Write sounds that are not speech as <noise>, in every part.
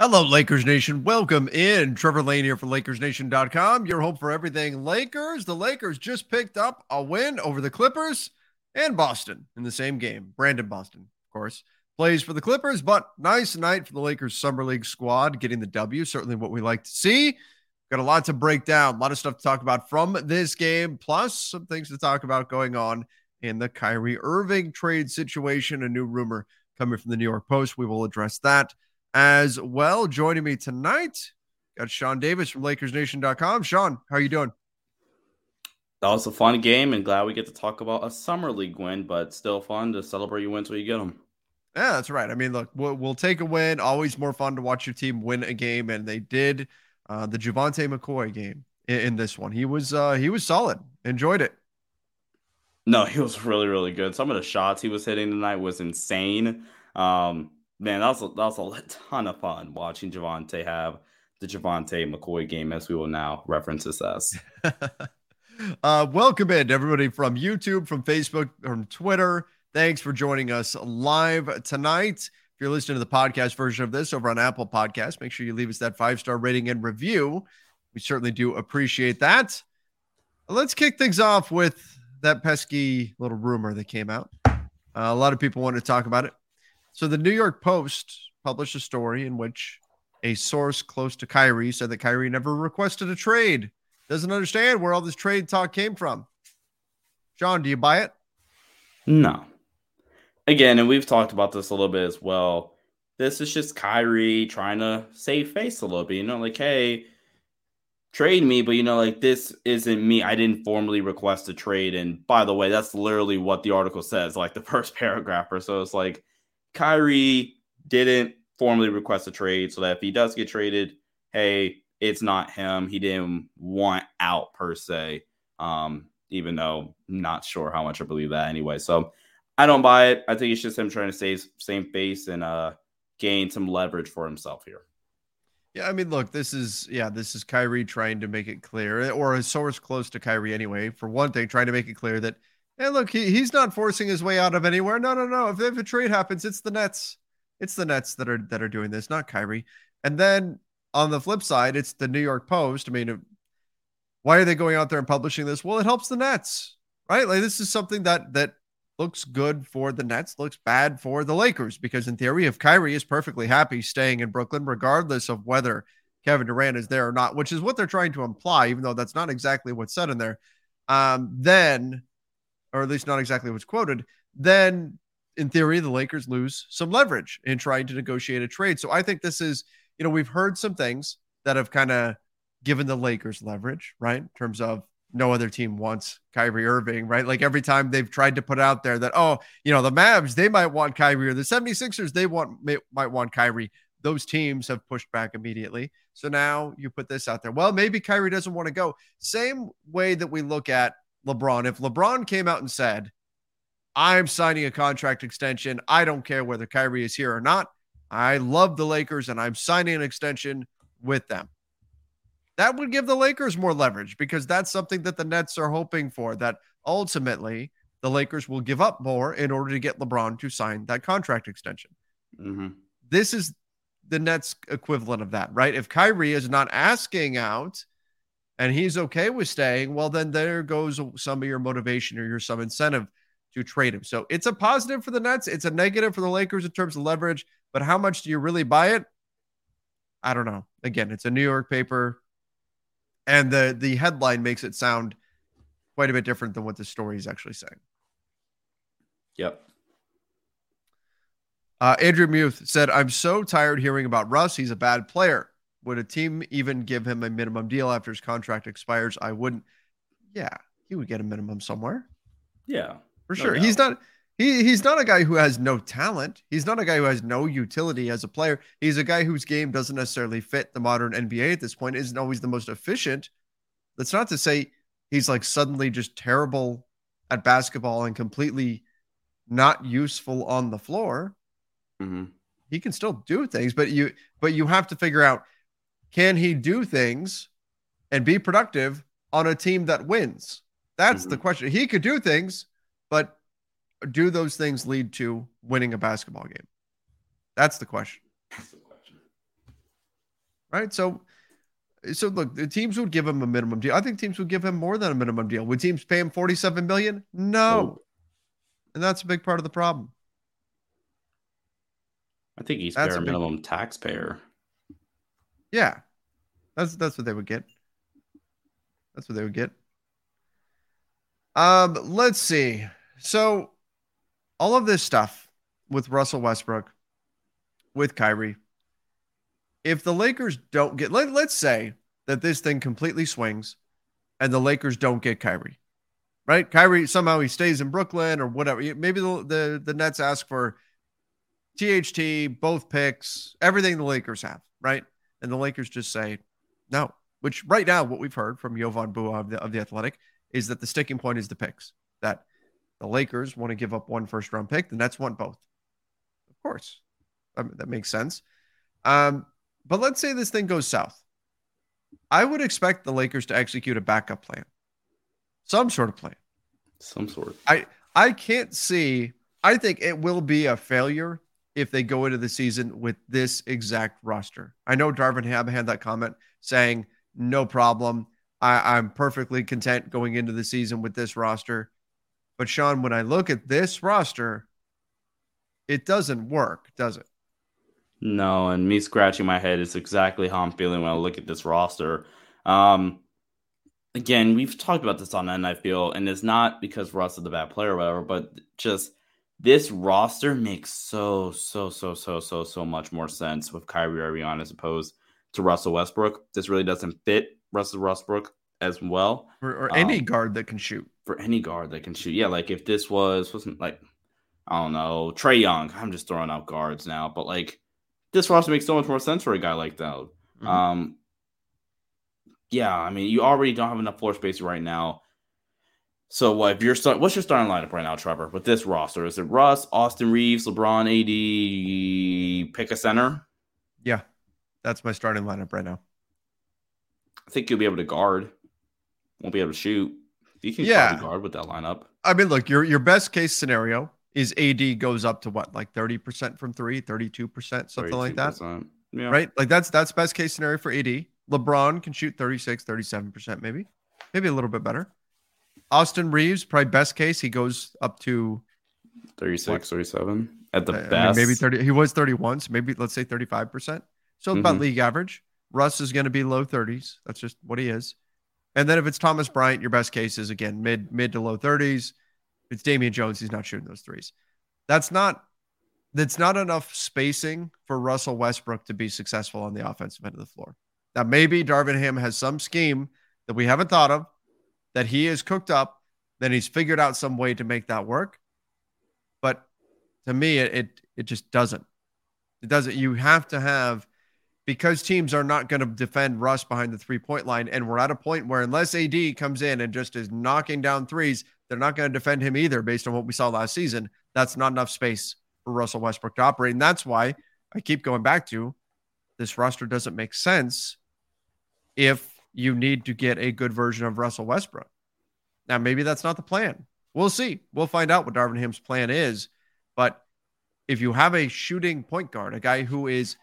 Hello, Lakers Nation. Welcome in. Trevor Lane here for LakersNation.com. Your home for everything Lakers. The Lakers just picked up a win over the Clippers and Boston in the same game. Brandon Boston, of course, plays for the Clippers, but nice night for the Lakers Summer League squad getting the W. Certainly what we like to see. Got a lot to break down, a lot of stuff to talk about from this game, plus some things to talk about going on in the Kyrie Irving trade situation. A new rumor coming from the New York Post. We will address that as well. Joining me tonight, got Sean Davis from LakersNation.com. Sean, how are you doing? That was a fun game, and glad we get to talk about a summer league win, but still fun to celebrate your wins when you get them. Yeah, that's right. I mean, look, we'll, we'll take a win. Always more fun to watch your team win a game, and they did. Uh, the Javante McCoy game in, in this one, he was uh, he was solid. Enjoyed it. No, he was really, really good. Some of the shots he was hitting tonight was insane. Um, man, that was a, that was a ton of fun watching Javante have the Javante McCoy game, as we will now reference this as. <laughs> uh, welcome in everybody from YouTube, from Facebook, from Twitter. Thanks for joining us live tonight. If you're listening to the podcast version of this over on Apple Podcasts, make sure you leave us that five star rating and review. We certainly do appreciate that. Let's kick things off with that pesky little rumor that came out. Uh, a lot of people want to talk about it. So the New York Post published a story in which a source close to Kyrie said that Kyrie never requested a trade. Doesn't understand where all this trade talk came from. John, do you buy it? No. Again, and we've talked about this a little bit as well. This is just Kyrie trying to save face a little bit. You know, like, hey, trade me, but you know, like this isn't me. I didn't formally request a trade. And by the way, that's literally what the article says, like the <laughs> first paragraph or so. It's like Kyrie didn't formally request a trade, so that if he does get traded, hey, it's not him. He didn't want out per se. Um, even though I'm not sure how much I believe that anyway. So I don't buy it. I think it's just him trying to save same face and uh gain some leverage for himself here. Yeah, I mean, look, this is yeah, this is Kyrie trying to make it clear, or a source close to Kyrie anyway. For one thing, trying to make it clear that, hey, look, he, he's not forcing his way out of anywhere. No, no, no. If, if a trade happens, it's the Nets. It's the Nets that are that are doing this, not Kyrie. And then on the flip side, it's the New York Post. I mean, why are they going out there and publishing this? Well, it helps the Nets, right? Like this is something that that looks good for the Nets, looks bad for the Lakers because in theory, if Kyrie is perfectly happy staying in Brooklyn, regardless of whether Kevin Durant is there or not, which is what they're trying to imply, even though that's not exactly what's said in there, um, then, or at least not exactly what's quoted, then in theory, the Lakers lose some leverage in trying to negotiate a trade. So I think this is, you know, we've heard some things that have kind of given the Lakers leverage, right? In terms of no other team wants Kyrie Irving, right? Like every time they've tried to put out there that, oh, you know, the Mavs, they might want Kyrie or the 76ers, they want may, might want Kyrie. Those teams have pushed back immediately. So now you put this out there. Well, maybe Kyrie doesn't want to go. Same way that we look at LeBron. If LeBron came out and said, I'm signing a contract extension, I don't care whether Kyrie is here or not. I love the Lakers and I'm signing an extension with them that would give the Lakers more leverage because that's something that the Nets are hoping for. That ultimately the Lakers will give up more in order to get LeBron to sign that contract extension. Mm-hmm. This is the Nets equivalent of that, right? If Kyrie is not asking out and he's okay with staying, well, then there goes some of your motivation or your some incentive to trade him. So it's a positive for the Nets. It's a negative for the Lakers in terms of leverage. But how much do you really buy it? I don't know. Again, it's a New York paper, and the the headline makes it sound quite a bit different than what the story is actually saying. Yep. Uh, Andrew Muth said, "I'm so tired hearing about Russ. He's a bad player. Would a team even give him a minimum deal after his contract expires? I wouldn't. Yeah, he would get a minimum somewhere. Yeah, for no sure. Doubt. He's not he he's not a guy who has no talent. He's not a guy who has no utility as a player. He's a guy whose game doesn't necessarily fit the modern NBA at this point. Isn't always the most efficient. That's not to say he's like suddenly just terrible at basketball and completely not useful on the floor. Mm-hmm. He can still do things, but you but you have to figure out can he do things and be productive on a team that wins? That's mm-hmm. the question. He could do things, but do those things lead to winning a basketball game? That's the question. That's the question. Right. So, so look, the teams would give him a minimum deal. I think teams would give him more than a minimum deal. Would teams pay him 47 million? No. Oh. And that's a big part of the problem. I think he's that's bare minimum big... taxpayer. Yeah. That's that's what they would get. That's what they would get. Um, let's see. So all of this stuff with Russell Westbrook, with Kyrie, if the Lakers don't get, let, let's say that this thing completely swings and the Lakers don't get Kyrie, right? Kyrie somehow he stays in Brooklyn or whatever. Maybe the, the, the Nets ask for THT, both picks, everything the Lakers have, right? And the Lakers just say no, which right now, what we've heard from Jovan Buha of the, of the Athletic is that the sticking point is the picks, that the Lakers want to give up one first round pick. The Nets want both. Of course. that makes sense. Um, but let's say this thing goes south. I would expect the Lakers to execute a backup plan, some sort of plan. Some sort. I I can't see. I think it will be a failure if they go into the season with this exact roster. I know Darvin Ham had that comment saying, "No problem. I, I'm perfectly content going into the season with this roster." But Sean, when I look at this roster, it doesn't work, does it? No, and me scratching my head is exactly how I'm feeling when I look at this roster. Um, again, we've talked about this on end, I feel, and it's not because Russ is a bad player or whatever, but just this roster makes so, so, so, so, so, so much more sense with Kyrie Irving as opposed to Russell Westbrook. This really doesn't fit Russell Westbrook as well. Or, or any um, guard that can shoot for any guard that can shoot. Yeah, like if this was wasn't like I don't know Trae Young. I'm just throwing out guards now, but like this roster makes so much more sense for a guy like that. Mm-hmm. Um, yeah, I mean you already don't have enough floor space right now. So what if you're start, what's your starting lineup right now, Trevor? With this roster, is it Russ, Austin Reaves, LeBron, AD? Pick a center. Yeah, that's my starting lineup right now. I think you'll be able to guard. Won't be able to shoot. You can yeah. guard with that lineup. I mean, look, your your best case scenario is AD goes up to what, like 30% from three, 32%, something 32%. like that. Yeah. Right? Like that's that's best case scenario for AD. LeBron can shoot 36, 37%, maybe. Maybe a little bit better. Austin Reaves, probably best case, he goes up to 36, what? 37 at the I best. Mean, maybe 30. He was 31, so maybe let's say 35%. So mm-hmm. about league average. Russ is going to be low 30s. That's just what he is. And then if it's Thomas Bryant, your best case is again mid mid to low 30s. If it's Damian Jones, he's not shooting those threes. That's not that's not enough spacing for Russell Westbrook to be successful on the offensive end of the floor. Now maybe Darvin Ham has some scheme that we haven't thought of that he has cooked up, then he's figured out some way to make that work. But to me, it it, it just doesn't. It doesn't. You have to have because teams are not going to defend Russ behind the three point line. And we're at a point where, unless AD comes in and just is knocking down threes, they're not going to defend him either, based on what we saw last season. That's not enough space for Russell Westbrook to operate. And that's why I keep going back to this roster doesn't make sense if you need to get a good version of Russell Westbrook. Now, maybe that's not the plan. We'll see. We'll find out what Darvin Ham's plan is. But if you have a shooting point guard, a guy who is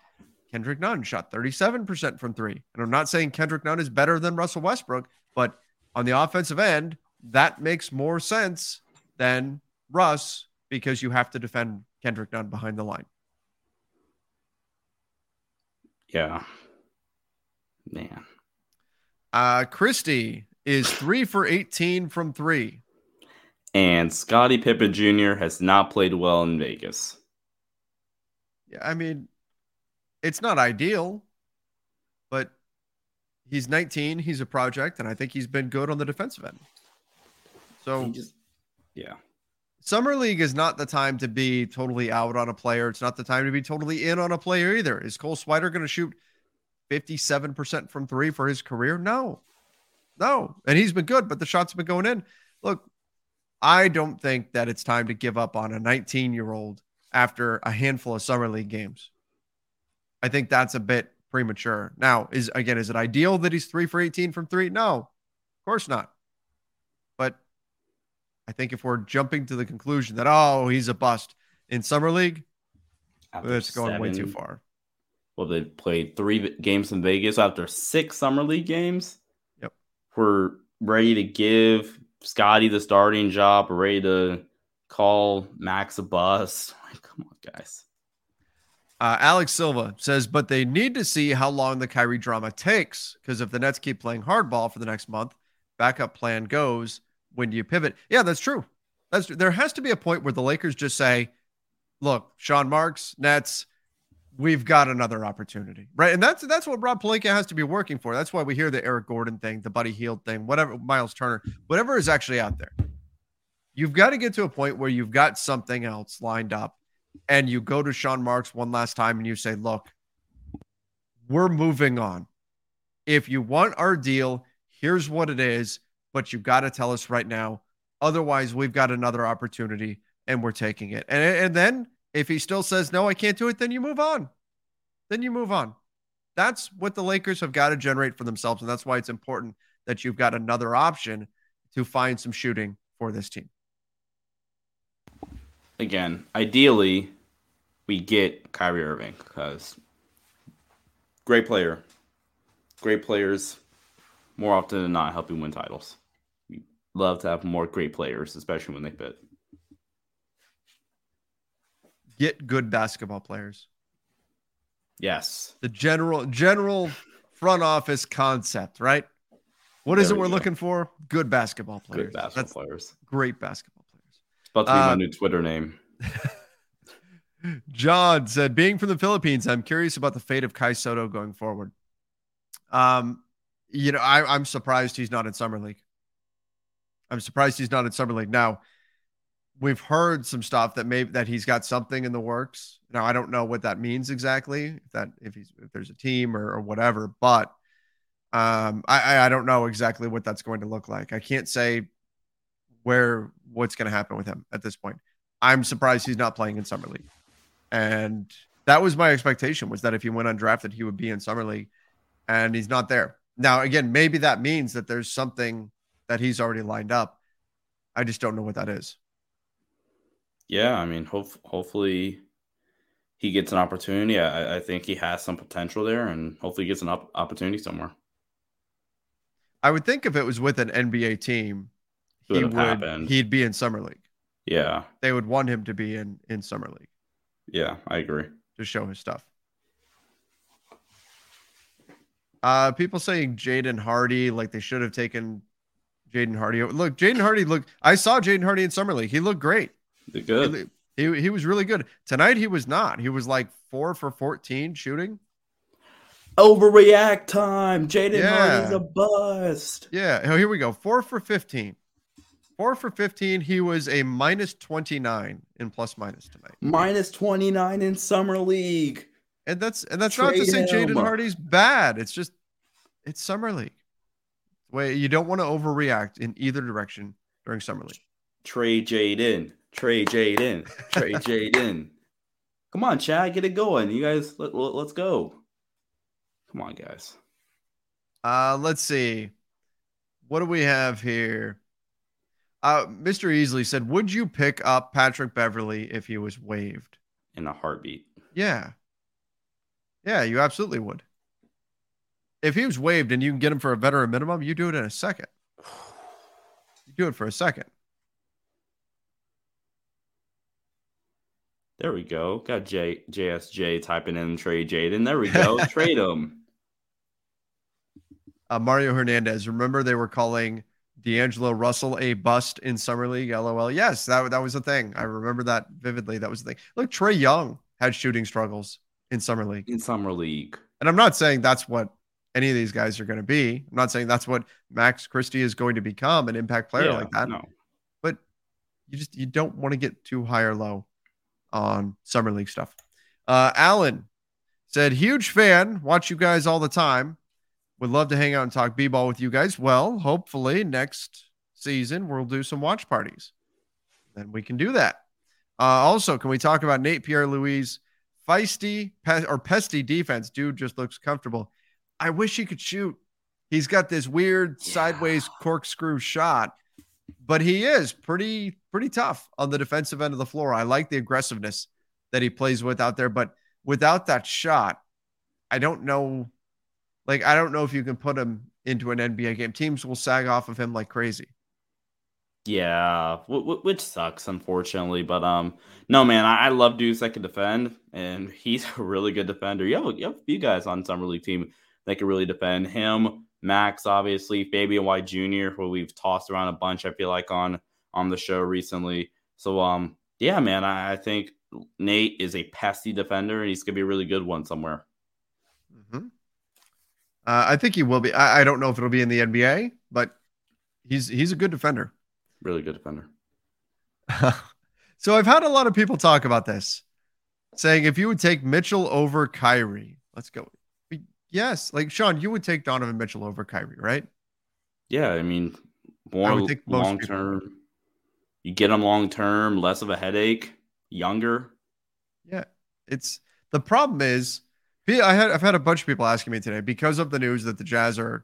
Kendrick Nunn shot 37% from three. And I'm not saying Kendrick Nunn is better than Russell Westbrook, but on the offensive end, that makes more sense than Russ because you have to defend Kendrick Nunn behind the line. Yeah. Man. Uh, Christie is three for 18 from three. And Scottie Pippen Jr. has not played well in Vegas. Yeah, I mean, it's not ideal, but he's 19. He's a project, and I think he's been good on the defensive end. So, Just, yeah. Summer League is not the time to be totally out on a player. It's not the time to be totally in on a player either. Is Cole Swider going to shoot 57% from three for his career? No. No. And he's been good, but the shots have been going in. Look, I don't think that it's time to give up on a 19 year old after a handful of Summer League games. I think that's a bit premature. Now, is again, is it ideal that he's three for 18 from three? No, of course not. But I think if we're jumping to the conclusion that, oh, he's a bust in Summer League, that's going way too far. Well, they played three games in Vegas after six summer league games. Yep. We're ready to give Scottie the starting job. Ready to call Max a bust. <laughs> Like, come on, guys. Uh, Alex Silva says, but they need to see how long the Kyrie drama takes because if the Nets keep playing hardball for the next month, backup plan goes. When do you pivot? Yeah, that's true. That's there has to be a point where the Lakers just say, "Look, Sean Marks, Nets, we've got another opportunity, right?" And that's that's what Rob Pelinka has to be working for. That's why we hear the Eric Gordon thing, the Buddy Hield thing, whatever, Miles Turner, whatever is actually out there. You've got to get to a point where you've got something else lined up and you go to Sean Marks one last time and you say, look, we're moving on. If you want our deal, here's what it is, but you've got to tell us right now. Otherwise, we've got another opportunity and we're taking it. And, and then if he still says, no, I can't do it, then you move on. Then you move on. That's what the Lakers have got to generate for themselves. And that's why it's important that you've got another option to find some shooting for this team. Again, ideally, we get Kyrie Irving because great player. Great players more often than not help you win titles. We love to have more great players, especially when they fit. Get good basketball players. Yes. the general general front office concept, right? What is There it we we're go. looking for? Good basketball players. Good basketball That's players. great basketball players. It's about to be Uh, my new Twitter name. <laughs> John said, being from the Philippines, I'm curious about the fate of Kai Sotto going forward. Um, you know, I, I'm surprised he's not in summer league. I'm surprised he's not in summer league. Now, we've heard some stuff that maybe that he's got something in the works. Now, I don't know what that means exactly. If that if he's if there's a team or, or whatever, but um, I I- don't know exactly what that's going to look like. I can't say where what's going to happen with him at this point. I'm surprised he's not playing in summer league, and that was my expectation was that if he went undrafted, he would be in summer league, and he's not there. Now, again, maybe that means that there's something that he's already lined up. I just don't know what that is. Yeah, I mean, hope, hopefully he gets an opportunity. I, I think he has some potential there, and hopefully he gets an op- opportunity somewhere. I would think if it was with an NBA team, he would would happened. he'd be in summer league. Yeah, They would want him to be in in summer league yeah, I agree. to show his stuff. Uh, people saying Jaden Hardy like they should have taken Jaden Hardy. Look, Jaden Hardy look. I saw Jaden Hardy in summer league. He looked great. They're good. lo- he he was really good tonight. He was not. He was like four for fourteen shooting. Overreact time. Jaden Yeah. Hardy's a bust. Yeah. Oh, here we go. Four for fifteen. Four for fifteen. He was a minus twenty nine in plus minus tonight. Minus 29 in Summer League. And that's and that's not to say Jaden Hardy's bad. It's just it's summer league. Way you don't want to overreact in either direction during summer league. Trade Jaden. Trade Jaden. Trade Jaden. Come on, Chad, get it going. You guys, let, let's go. Come on, guys. Uh let's see. What do we have here? Uh Mr. Easley said, Would you pick up Patrick Beverley if he was waived? In a heartbeat. Yeah. Yeah, you absolutely would. If he was waived and you can get him for a veteran minimum, you do it in a second. You do it for a second. There we go. Got J JSJ typing in trade Jaden. There we go. <laughs> trade him. Uh, Mario Hernandez. Remember they were calling D'Angelo Russell a bust in summer league. LOL. Yes, that that was a thing. I remember that vividly. That was the thing. Look, Trae Young had shooting struggles in summer league. In summer league. And I'm not saying that's what any of these guys are going to be. I'm not saying that's what Max Christie is going to become an impact player Yeah, like that. No. But you just you don't want to get too high or low on summer league stuff. Uh, Alan said, "Huge fan. Watch you guys all the time. Would love to hang out and talk b-ball with you guys. Well, hopefully next season we'll do some watch parties. Then we can do that. Uh, also, can we talk about Nate Pierre-Louis feisty pe- or pesty defense? Dude just looks comfortable. I wish he could shoot. He's got this weird Yeah. sideways corkscrew shot, but he is pretty pretty tough on the defensive end of the floor. I like the aggressiveness that he plays with out there, but without that shot, I don't know. Like I don't know if you can put him into an NBA game. Teams will sag off of him like crazy. Yeah, which sucks, unfortunately. But um, no, man, I, I love dudes that can defend, and he's <laughs> a really good defender. You have you have a few guys on summer league team that can really defend him. Max, obviously, Fabian White Jr., who we've tossed around a bunch. I feel like on on the show recently. So um, yeah, man, I, I think Nate is a pesty defender, and he's gonna be a really good one somewhere. Mhm. Uh, I think he will be. I, I don't know if it'll be in the NBA, but he's he's a good defender. Really good defender. <laughs> so I've had a lot of people talk about this, saying if you would take Mitchell over Kyrie, let's go. Yes, like Sean, you would take Donovan Mitchell over Kyrie, right? Yeah, I mean, more most long term. You get him long term, less of a headache, younger. Yeah, it's the problem is I had I've had a bunch of people asking me today because of the news that the Jazz are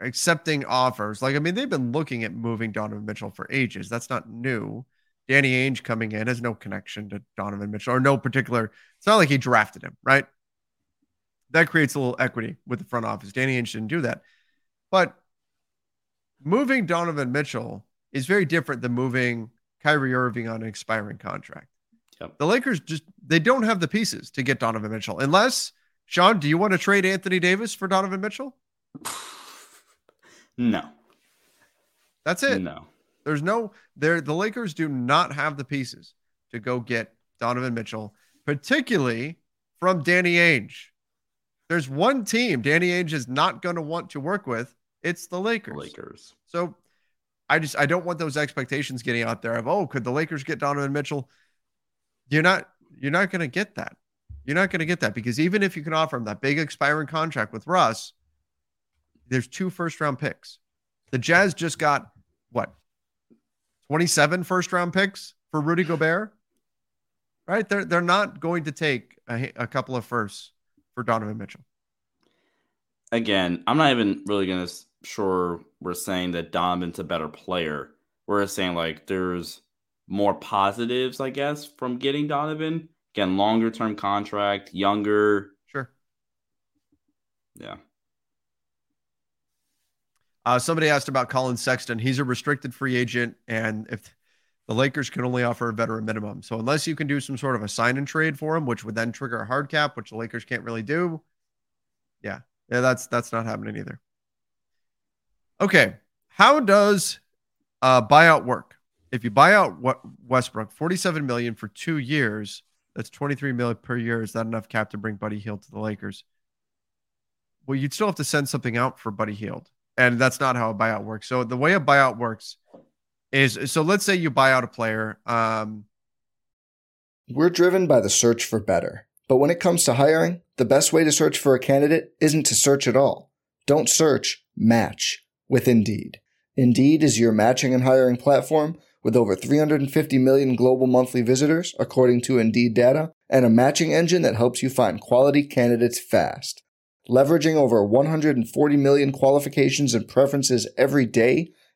accepting offers. Like I mean, they've been looking at moving Donovan Mitchell for ages. That's not new. Danny Ainge coming in has no connection to Donovan Mitchell or no particular. It's not like he drafted him, right? That creates a little equity with the front office. Danny Ainge didn't do that, but moving Donovan Mitchell is very different than moving Kyrie Irving on an expiring contract. Yep. The Lakers just they don't have the pieces to get Donovan Mitchell. Unless Sean, do you want to trade Anthony Davis for Donovan Mitchell? <sighs> No, That's it. no. There's no there the Lakers do not have the pieces to go get Donovan Mitchell, particularly from Danny Ainge. There's one team Danny Ainge is not going to want to work with. It's the Lakers. Lakers. So I just I don't want those expectations getting out there of oh could the Lakers get Donovan Mitchell? You're not you're not going to get that. You're not going to get that because even if you can offer him that big expiring contract with Russ, there's two first round picks. The Jazz just got what 27 first round picks for Rudy Gobert. Right? They're they're not going to take a, a couple of firsts for Donovan Mitchell. Again, I'm not even really gonna sure we're saying that Donovan's a better player. We're saying like there's more positives, I guess, from getting Donovan. Again, longer term contract, younger. Sure. Yeah. Uh, somebody asked about Collin Sexton. He's a restricted free agent, and if the Lakers can only offer a veteran minimum, so unless you can do some sort of a sign and trade for him, which would then trigger a hard cap, which the Lakers can't really do, yeah, yeah, that's that's not happening either. Okay, how does uh, buyout work? If you buy out what Westbrook, forty-seven million for two years, that's twenty-three million per year. Is that enough cap to bring Buddy Hield to the Lakers? Well, you'd still have to send something out for Buddy Hield and that's not how a buyout works. So the way a buyout works is so let's say you buy out a player. Um, We're driven by the search for better. But when it comes to hiring, the best way to search for a candidate isn't to search at all. Don't search, match with Indeed. Indeed is your matching and hiring platform with over 350 million global monthly visitors, according to Indeed data, and a matching engine that helps you find quality candidates fast. Leveraging over 140 million qualifications and preferences every day,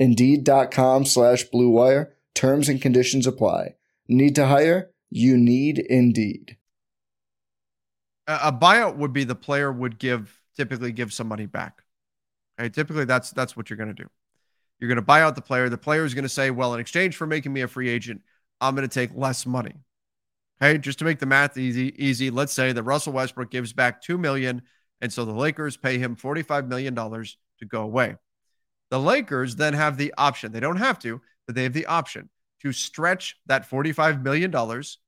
Indeed.com slash BlueWire. Terms and conditions apply. Need to hire? You need Indeed. a buyout would be the player would give typically give some money back. Okay, typically that's that's what you're going to do. You're going to buy out the player. The player is going to say, "Well, in exchange for making me a free agent, I'm going to take less money." Okay, just to make the math easy, easy. Let's say that Russell Westbrook gives back two million, and so the Lakers pay him 45 million dollars to go away. The Lakers then have the option. They don't have to, but they have the option to stretch that 45 million dollars,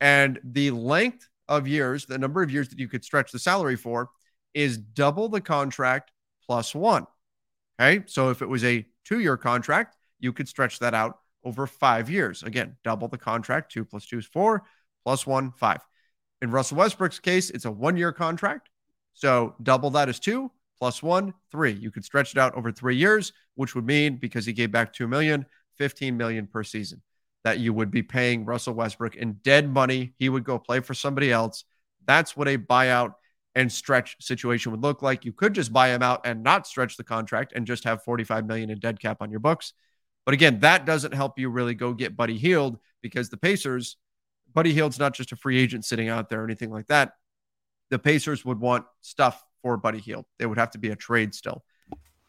and the length of years, the number of years that you could stretch the salary for is double the contract plus one. Okay. So if it was a two year contract, you could stretch that out over five years. Again, double the contract. Two plus two is four, plus one, five. In Russell Westbrook's case, it's a one year contract. So double that is two, plus one, three. You could stretch it out over three years, which would mean because he gave back 2 million, 15 million per season that you would be paying Russell Westbrook in dead money. He would go play for somebody else. That's what a buyout and stretch situation would look like. You could just buy him out and not stretch the contract and just have 45 million in dead cap on your books. But again, that doesn't help you really go get Buddy Hield because the Pacers, Buddy Hield's not just a free agent sitting out there or anything like that. The Pacers would want stuff for Buddy Hield. It would have to be a trade still.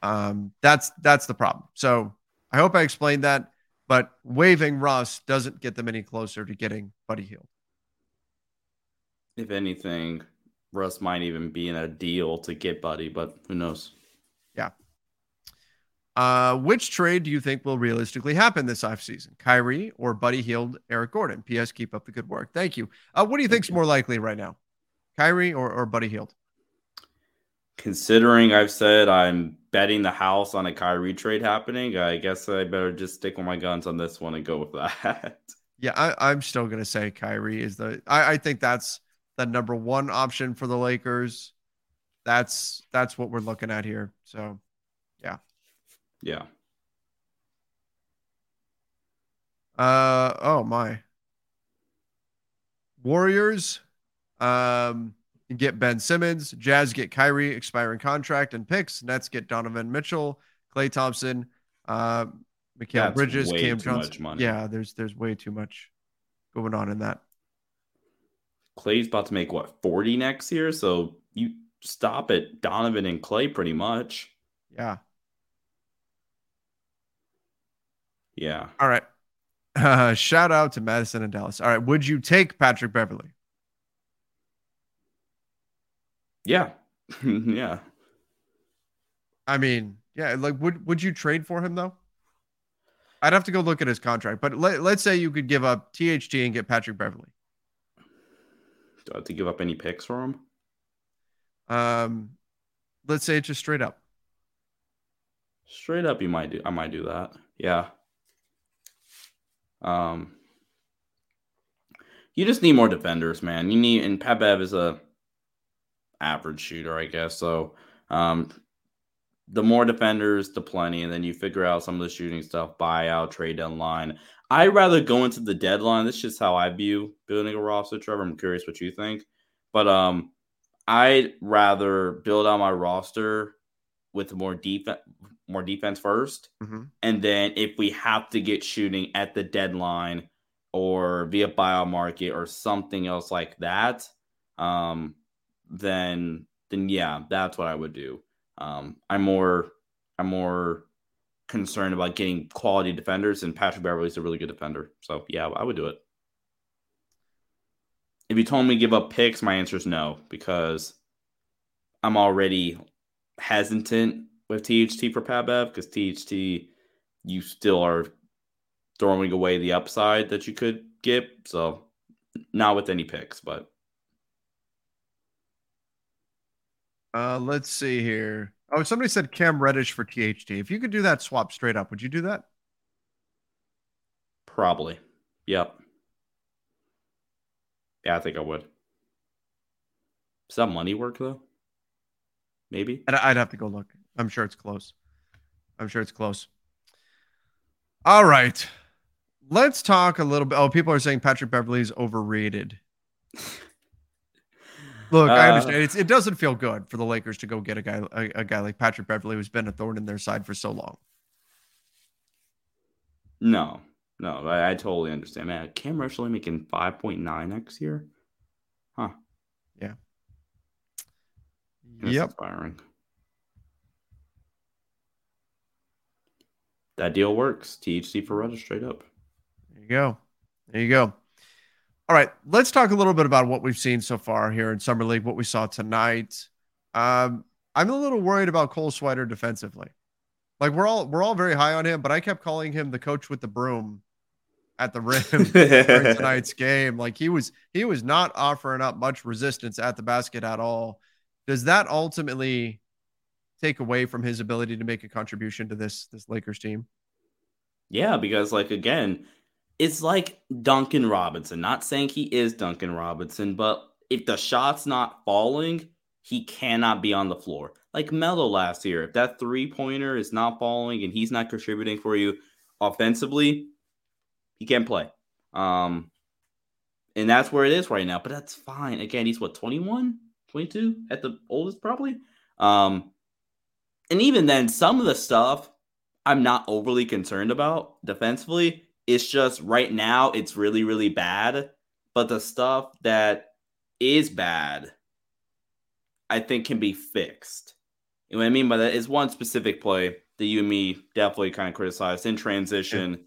Um, that's that's the problem. So I hope I explained that. But waiving Russ doesn't get them any closer to getting Buddy Hield. If anything, Russ might even be in a deal to get Buddy, but who knows? Yeah. Uh, which trade do you think will realistically happen this offseason? Kyrie or Buddy Hield, Eric Gordon? P.S. Keep up the good work. Thank you. Uh, what do you think is more likely right now? Kyrie or, or Buddy Hield? Considering I've said I'm betting the house on a Kyrie trade happening, I guess I better just stick with my guns on this one and go with that. <laughs> Yeah, I, am still gonna say Kyrie is the. I, I think that's the number one option for the Lakers. That's that's what we're looking at here. So, yeah, yeah. Uh oh my. Warriors, um, get Ben Simmons. Jazz get Kyrie, expiring contract and picks. Nets get Donovan Mitchell, Klay Thompson, uh, Mikal Bridges, Cam Johnson. Yeah, there's there's way too much going on in that. Klay's about to make what 40 next year, so you stop at Donovan and Klay pretty much. Yeah. Yeah. All right. Uh, <laughs> shout out to Madison and Dallas. All right. Would you take Patrick Beverley? Yeah. <laughs> yeah. I mean, yeah, like would would you trade for him though? I'd have to go look at his contract, but let, let's say you could give up THT and get Patrick Beverley. Do I have to give up any picks for him? Um, let's say it's just straight up. Straight up, you might do. I might do that. Yeah. Um, you just need more defenders, man. You need, and Pat Bev is a average shooter, I guess. So, um, the more defenders, the plenty, and then you figure out some of the shooting stuff, buyout, trade deadline. I'd rather go into the deadline. This is just how I view building a roster, Trevor. I'm curious what you think. But um, I'd rather build out my roster with more defense more defense 1st mm-hmm. And then if we have to get shooting at the deadline or via buyout market or something else like that, um, then then yeah, that's what I would do. Um, I'm more I'm more concerned about getting quality defenders, and Patrick Beverley's a really good defender. So yeah, I would do it. If you told me to give up picks, my answer is no, because I'm already hesitant with THT for Pat Bev because THT you still are throwing away the upside that you could get. So not with any picks, but Uh, let's see here. Oh, somebody said Cam Reddish for THT. If you could do that swap straight up, would you do that? Probably. Yep. Yeah, I think I would. Does that money work though? Maybe. I'd, I'd have to go look. I'm sure it's close. I'm sure it's close. All right. Let's talk a little bit. Oh, people are saying Patrick Beverley is overrated. <laughs> Look, I Uh, understand. It's, it doesn't feel good for the Lakers to go get a guy a, a guy like Patrick Beverley, who's been a thorn in their side for so long. No, no, I, I totally understand. Man, Cam Rush only making five point nine next year. Huh? Yeah. That's Yep. inspiring. That deal works. THC for Rudder straight up. There you go. There you go. All right, let's talk a little bit about what we've seen so far here in summer league. What we saw tonight. Um, I'm a little worried about Cole Swider defensively. Like we're all we're all very high on him, but I kept calling him the coach with the broom at the rim <laughs> during tonight's game. Like he was he was not offering up much resistance at the basket at all. Does that ultimately take away from his ability to make a contribution to this this Lakers team? Yeah, because like again, it's like Duncan Robinson. Not saying he is Duncan Robinson, but if the shot's not falling, he cannot be on the floor. Like Melo last year, if that three pointer is not falling and he's not contributing for you offensively, he can't play. Um, and that's where it is right now. But that's fine. Again, he's what 21, 22 at the oldest probably. Um, and even then, some of the stuff I'm not overly concerned about defensively. It's just right now it's really, really bad. But the stuff that is bad, I think can be fixed. And what I mean by that is one specific play that you and me definitely kind of criticized in transition.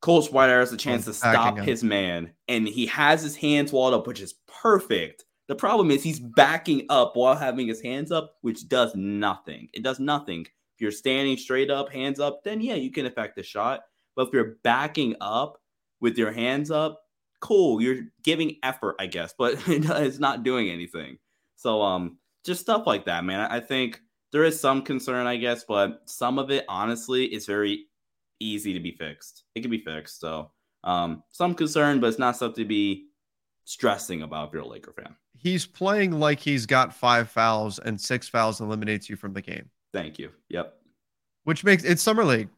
Cole Swider has a chance to stop his man, and he has his hands walled up, which is perfect. The problem is he's backing up while having his hands up, which does nothing. It does nothing. If you're standing straight up, hands up, then yeah, you can affect the shot. But if you're backing up with your hands up, cool, you're giving effort, I guess, but <laughs> it's not doing anything. So um just stuff like that, man. I think there is some concern, I guess, but some of it honestly is very easy to be fixed. It can be fixed. So um some concern, but it's not something to be stressing about if you're a Laker fan. He's playing like he's got five fouls and six fouls eliminates you from the game, Thank you. Yep. which makes it's summer league.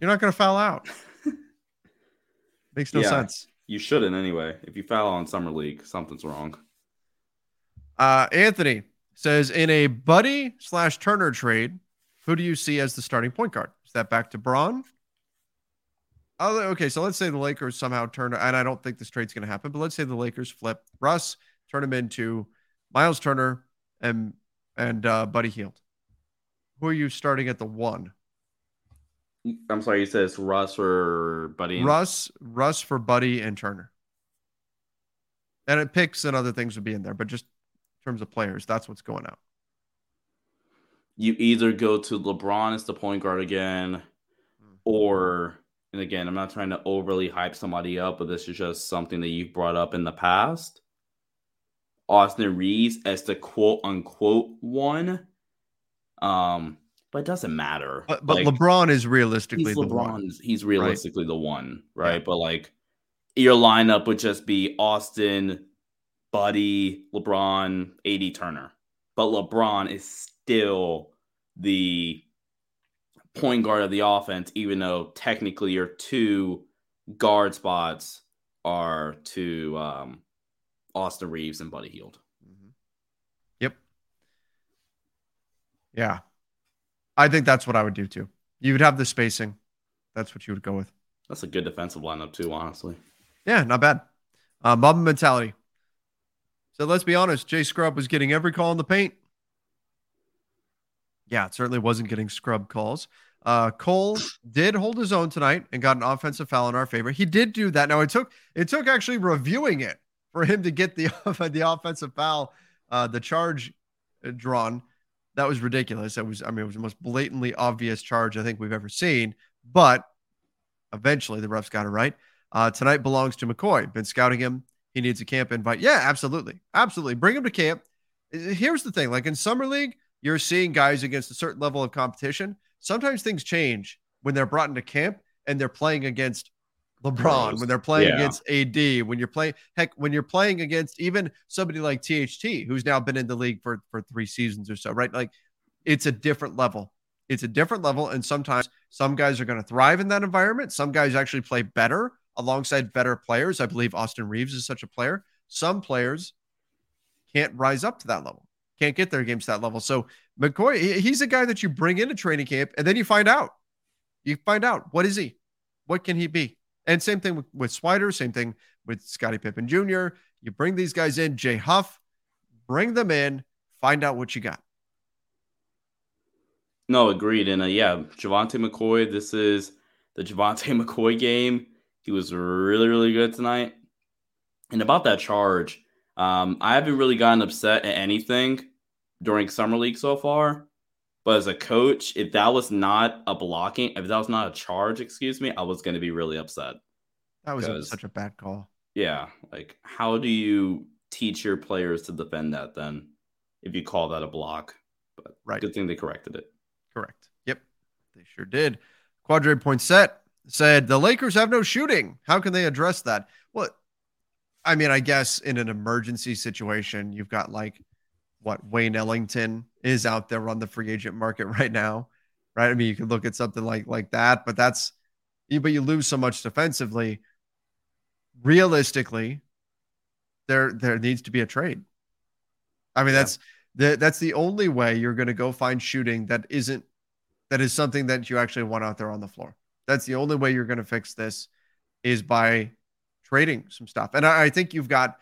You're not going to foul out. <laughs> Makes no Yeah. sense. You shouldn't anyway. If you foul on summer league, something's wrong. Uh, Anthony says in a Buddy slash Turner trade, who do you see as the starting point guard? Is that back to Braun? Oh, okay, so let's say the Lakers somehow turn, and I don't think this trade's going to happen, but let's say the Lakers flip Russ, turn him into Miles Turner and and uh, Buddy Hield. Who are you starting at the one? I'm sorry, you said it's Russ or Buddy. Russ, Russ for Buddy and Turner. And it picks and other things would be in there, but just in terms of players, that's what's going out. you either go to LeBron as the point guard again, or and again, I'm not trying to overly hype somebody up, but this is just something that you've brought up in the past. Austin Reaves as the quote unquote one. Um, but it doesn't matter. But, but Like, LeBron is realistically he's the one. He's realistically the one, right? Yeah. But like your lineup would just be Austin, Buddy, LeBron, AD Turner. But LeBron is still the point guard of the offense, even though technically your two guard spots are to um, Austin Reaves and Buddy Hield. Mhm. Yep. Yeah. I think that's what I would do too. You would have the spacing. That's what you would go with. That's a good defensive lineup too, honestly. Yeah, not bad. Uh, Mamba mentality. So let's be honest. Jay Scrubb was getting every call in the paint. Yeah, it certainly wasn't getting scrub calls. Uh, Cole did hold his own tonight and got an offensive foul in our favor. He did do that. Now it took it took actually reviewing it for him to get the <laughs> the offensive foul, uh, the charge drawn. That was ridiculous. That was I mean it was the most blatantly obvious charge I think we've ever seen. But eventually the refs got it right. Uh, tonight belongs to McCoy. Been scouting him. He needs a camp invite. Yeah, absolutely, absolutely. Bring him to camp. Here's the thing: like in summer league, you're seeing guys against a certain level of competition. Sometimes things change when they're brought into camp and they're playing against LeBron, when they're playing Yeah. against AD, when you're playing heck, when you're playing against even somebody like THT, who's now been in the league for for three seasons or so, right? Like it's a different level. It's a different level. And sometimes some guys are going to thrive in that environment. Some guys actually play better alongside better players. I believe Austin Reaves is such a player. Some players can't rise up to that level, can't get their games to that level. So McCoy, he's a guy that you bring into training camp and then you find out. You find out what is he? What can he be? And same thing with, with Swider, same thing with Scottie Pippen Jr. You bring these guys in, Jay Huff, bring them in, find out what you got. No, agreed. And uh, yeah, Javante McCoy, this is the Javante <laughs> McCoy game. He was really, really good tonight. And about that charge, um, I haven't really gotten upset at anything during Summer League so far. But as a coach, if that was not a blocking, if that was not a charge, excuse me, I was going to be really upset. That was a- such a bad call. Yeah. Like, how do you teach your players to defend that then if you call that a block? But Right. good thing they corrected it. Correct. Yep. They sure did. Quadre Poinsett said the Lakers have no shooting. How can they address that? Well, I mean, I guess in an emergency situation, you've got like what Wayne Ellington is out there on the free agent market <laughs> right now, right? I mean, you could look at something like like that, but that's you but you lose so much defensively. Realistically, there there needs to be a trade. I mean, Yeah. that's the, that's the only way you're going to go find shooting that isn't that is something that you actually want out there on the floor. That's the only way you're going to fix this is by trading some stuff. And I, I think you've got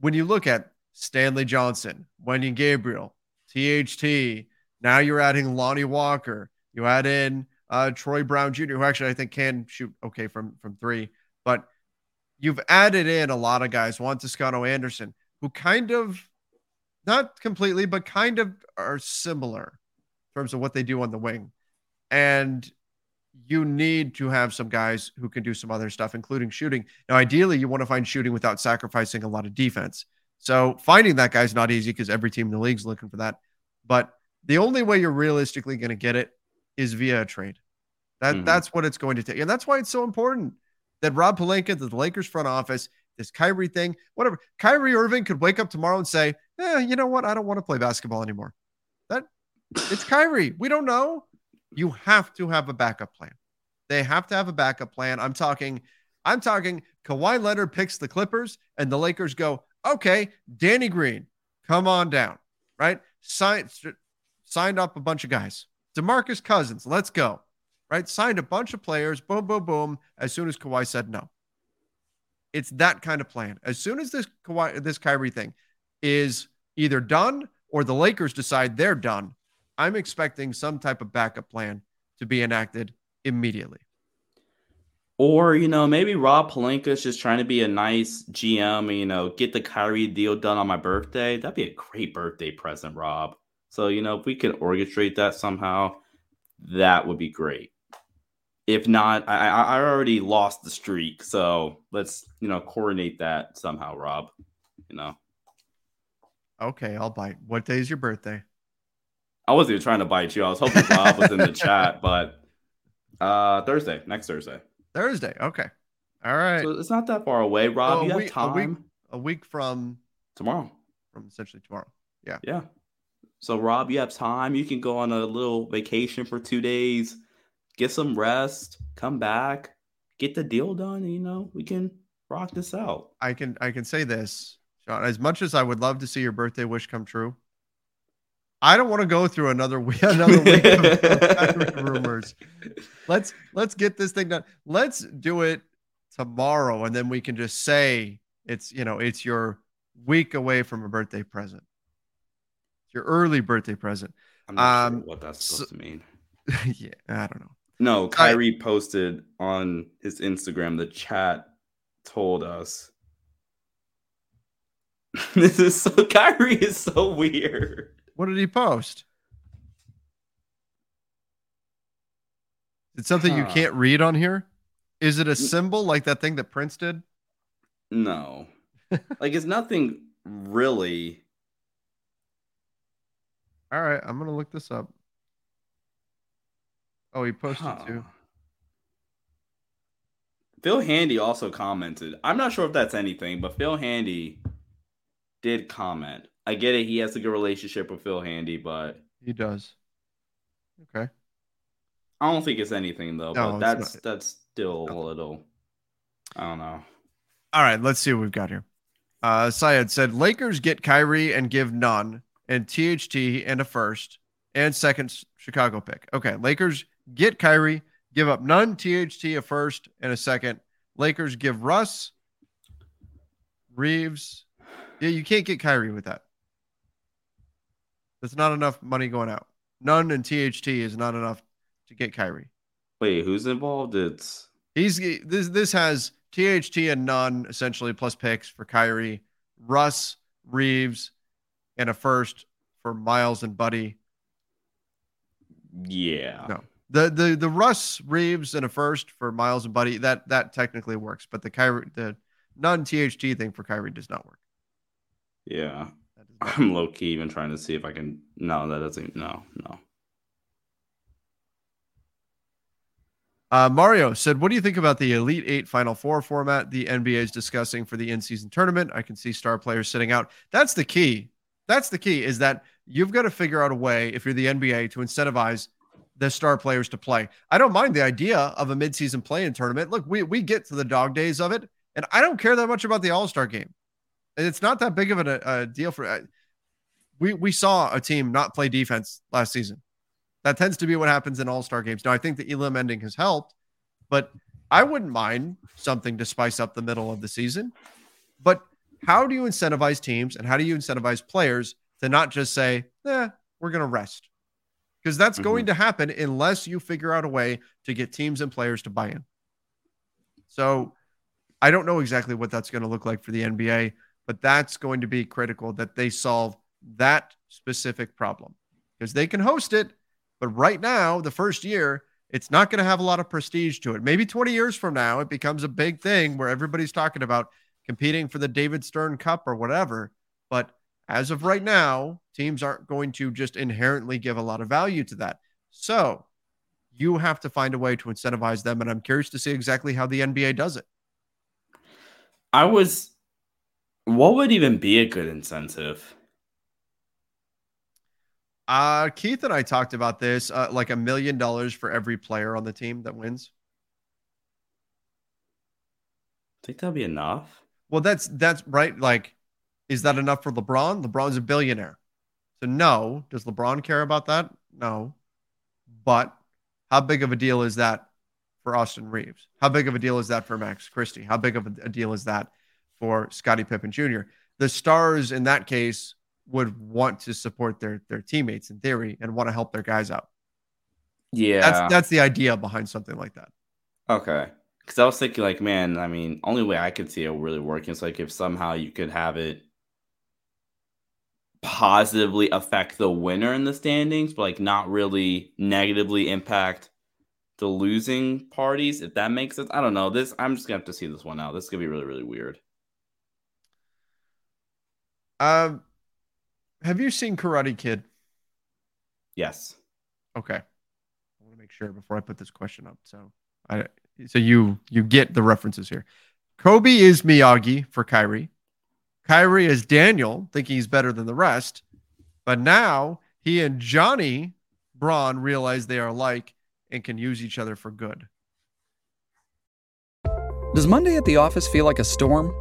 when you look at Stanley Johnson, Wenyen Gabriel, THT. Now you're adding Lonnie Walker. You add in uh, Troy Brown Jr., who actually I think can shoot okay from from three, but you've added in a lot of guys. Juan Toscano Anderson, who kind of not completely, but kind of are similar in terms of what they do on the wing. And you need to have some guys who can do some other stuff, including shooting. Now, ideally, you want to find shooting without sacrificing a lot of defense. So finding that guy's not easy because every team in the league's looking for that. But the only way you're realistically going to get it is via a trade. That Mhm. that's what it's going to take, and that's why it's so important that Rob Pelinka, the Lakers front office, this Kyrie thing, whatever. Kyrie Irving could wake up tomorrow and say, "Eh, you know what? I don't want to play basketball anymore." That it's Kyrie. We don't know. You have to have a backup plan. They have to have a backup plan. I'm talking, I'm talking Kawhi Leonard picks the Clippers and the Lakers go, okay, Danny Green, come on down. Right? Signed signed up a bunch of guys. DeMarcus Cousins, let's go. Right? Signed a bunch of players, boom, boom, boom, as soon as Kawhi said no. It's that kind of plan. As soon as this Kawhi, this Kyrie thing is either done or the Lakers decide they're done, I'm expecting some type of backup plan to be enacted immediately. Or, you know, maybe Rob Pelinka is just trying to be a nice GM, you know, get the Kyrie deal done on my birthday. That'd be a great birthday present, Rob. So, you know, if we could orchestrate that somehow, that would be great. If not, I, I I already lost the streak. So let's, you know, coordinate that somehow, Rob. You know, Okay, I'll bite. What day is your birthday? I wasn't even trying to bite you. I was hoping Rob was in the <laughs> chat, but uh Thursday, next Thursday. Thursday. Okay. All right. So it's not that far away, Rob. A you have week- a week- time a week from tomorrow. from essentially tomorrow. Yeah. Yeah. So Rob, you have time. You can go on a little vacation for two days, get some rest, come back, get the deal done, and you know, we can rock this out. I can I can say this, Sean. As much as I would love to see your birthday wish come true, I don't want to go through another week <laughs> another week of, <laughs> rumors. Let's let's get this thing done. Let's do it tomorrow, and then we can just say it's you know it's your week away from a birthday present. It's your early birthday present. I'm not Um, sure what that's so- supposed to mean. <laughs> yeah, I don't know. No, Ky- Kyrie posted on his Instagram. The chat told us. this is so Kyrie is so weird. What did he post? It's something you can't read on here. Is it a symbol like that thing that Prince did? No, <laughs> like it's nothing really. All right, I'm gonna look this up. Oh, he posted Huh. too. Phil Handy also commented. I'm not sure if that's anything, but Phil Handy did comment. I get it. He has a good relationship with Phil Handy, but He does. Okay. I don't think it's anything though. No, but that's not. that's still a little. I don't know. All right, let's see what we've got here. Uh, Syed said Lakers get Kyrie and give Nunn, and THT and a first and second Chicago pick. Okay, Lakers get Kyrie, give up Nunn, THT a first and a second. Lakers give Russ, Reaves. Yeah, you can't get Kyrie with that. That's not enough money going out. Nunn and THT is not enough to get Kyrie. Wait, who's involved? It's He's this this has THT and Nunn essentially plus picks for Kyrie, Russ, Reaves, and a first for Miles and Buddy. yeah. No. The the the Russ, Reaves, and a first for Miles and Buddy, that that technically works, but the Kyrie the Nunn THT thing for Kyrie does not work. Yeah. I'm low key even trying to see if I can. No, that doesn't. No, no. Uh, Mario said, "What do you think about the Elite Eight Final Four format the NBA is discussing for the in-season tournament? I can see star players sitting out. That's the key. That's the key. Is that you've got to figure out a way if you're the NBA to incentivize the star players to play. I don't mind the idea of a mid-season play-in tournament. Look, we we get to the dog days of it, and I don't care that much about the All-Star game. It's not that big of a, a deal for. I- We we saw a team not play defense last season. That tends to be what happens in all star games. Now, I think the Elam ending has helped, but I wouldn't mind something to spice up the middle of the season. But how do you incentivize teams and how do you incentivize players to not just say, eh, we're going to rest? Because that's Mhm. going to happen unless you figure out a way to get teams and players to buy in. So I don't know exactly what that's going to look like for the NBA, but that's going to be critical that they solve that specific problem because they can host it. But right now, the first year, it's not going to have a lot of prestige to it. Maybe 20 years from now, it becomes a big thing where everybody's talking about competing for the David Stern Cup or whatever. But as of right now, teams aren't going to just inherently give a lot of value to that. So you have to find a way to incentivize them. And I'm curious to see exactly how the NBA does it. I was. What would even be a good incentive? Uh, Keith and I talked about this uh, like a million dollars for every player on the team that wins. I Think that'd be enough? Well, that's that's right. Like, is that enough for LeBron? LeBron's a billionaire. So no. Does LeBron care about that? No. But how big of a deal is that for Austin Reaves? How big of a deal is that for Max Christie? How big of a deal is that for Scottie Pippen Jr.? The stars in that case would want to support their their teammates in theory and want to help their guys out. Yeah. That's that's the idea behind something like that. Okay. Because I was thinking, like, man, I mean, only way I could see it really working is like if somehow you could have it positively affect the winner in the standings, but like not really negatively impact the losing parties. If that makes sense, I don't know. This I'm just gonna have to see this one out. This is gonna be really, really weird. Um, have you seen Karate Kid? Yes. Okay. I want to make sure before I put this question up. So I so you you get the references here. Kobe is Miyagi for Kyrie. Kyrie is Daniel, thinking he's better than the rest. But now he and Johnny Braun realize they are alike and can use each other for good. Does Monday at the office feel like a storm?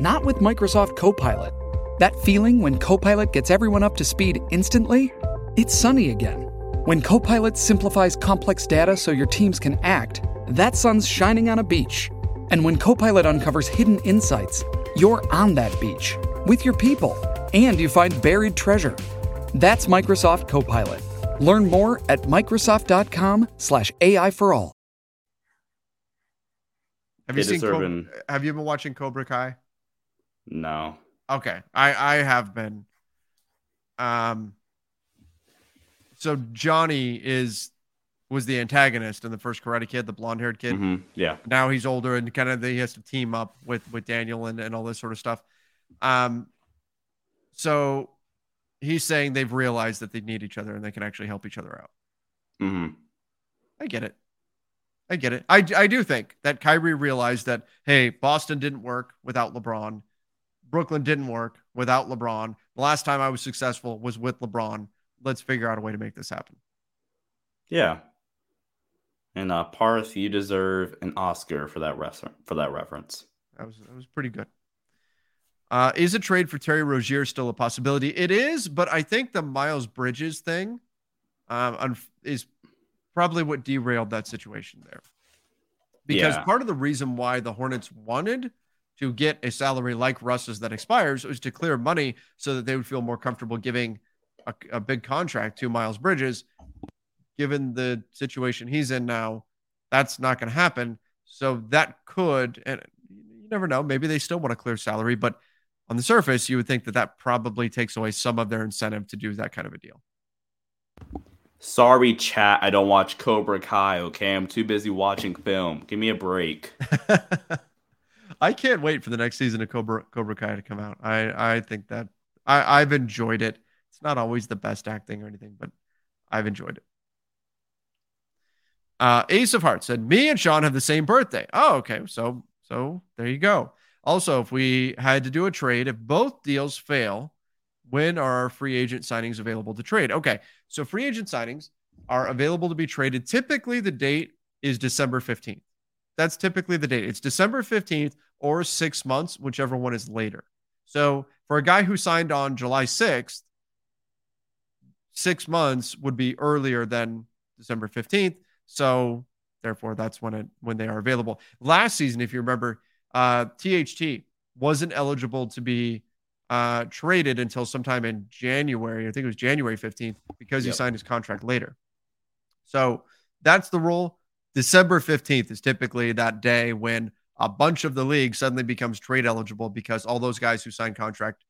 Not with Microsoft Copilot. That feeling when Copilot gets everyone up to speed instantly? It's sunny again. When Copilot simplifies complex data so your teams can act, that sun's shining on a beach. And when Copilot uncovers hidden insights, you're on that beach with your people and you find buried treasure. That's Microsoft Copilot. Learn more at Microsoft.com/slash AI for all. Have you They seen Cobra, Have you been watching Cobra Kai? No. Okay, I I have been. Um. So Johnny is was the antagonist in the first Karate Kid, the blonde haired kid. Mhm. Yeah. Now he's older and kind of he has to team up with with Daniel and and all this sort of stuff. Um. So he's saying they've realized that they need each other and they can actually help each other out. Mm-hmm. I get it. I get it. I, I do think that Kyrie realized that, hey, Boston didn't work without LeBron. Brooklyn didn't work without LeBron. The last time I was successful was with LeBron. Let's figure out a way to make this happen. Yeah. And uh, Parth, you deserve an Oscar for that refer- for that reference. That was that was pretty good. Uh, is a trade for Terry Rozier still a possibility? It is, but I think the Miles Bridges thing um, is probably what derailed that situation there. Because yeah. part of the reason why the Hornets wanted to get a salary like Russ's that expires was to clear money so that they would feel more comfortable giving a, a big contract to Miles Bridges. Given the situation he's in now, that's not going to happen. So that could, and you never know, maybe they still want to clear salary, but on the surface, you would think that that probably takes away some of their incentive to do that kind of a deal. Sorry, chat. I don't watch Cobra Kai. Okay, I'm too busy watching film. Give me a break. <laughs> I can't wait for the next season of Cobra Cobra Kai to come out. I I think that I I've enjoyed it. It's not always the best acting or anything, but I've enjoyed it. Uh, Ace of Hearts said, "Me and Sean have the same birthday." Oh, okay. So so there you go. Also, if we had to do a trade, if both deals fail, when are our free agent signings available to trade? Okay, so free agent signings are available to be traded. Typically, the date is December 15th. That's typically the date. It's December 15th or six months, whichever one is later. So for a guy who signed on July 6th, six months would be earlier than December 15th. So therefore, that's when it when they are available. Last season, if you remember, uh, THT wasn't eligible to be uh, traded until sometime in January. I think it was January 15th because yep. he signed his contract later. So that's the rule. December 15th is typically that day when a bunch of the league suddenly becomes trade eligible because all those guys who signed contract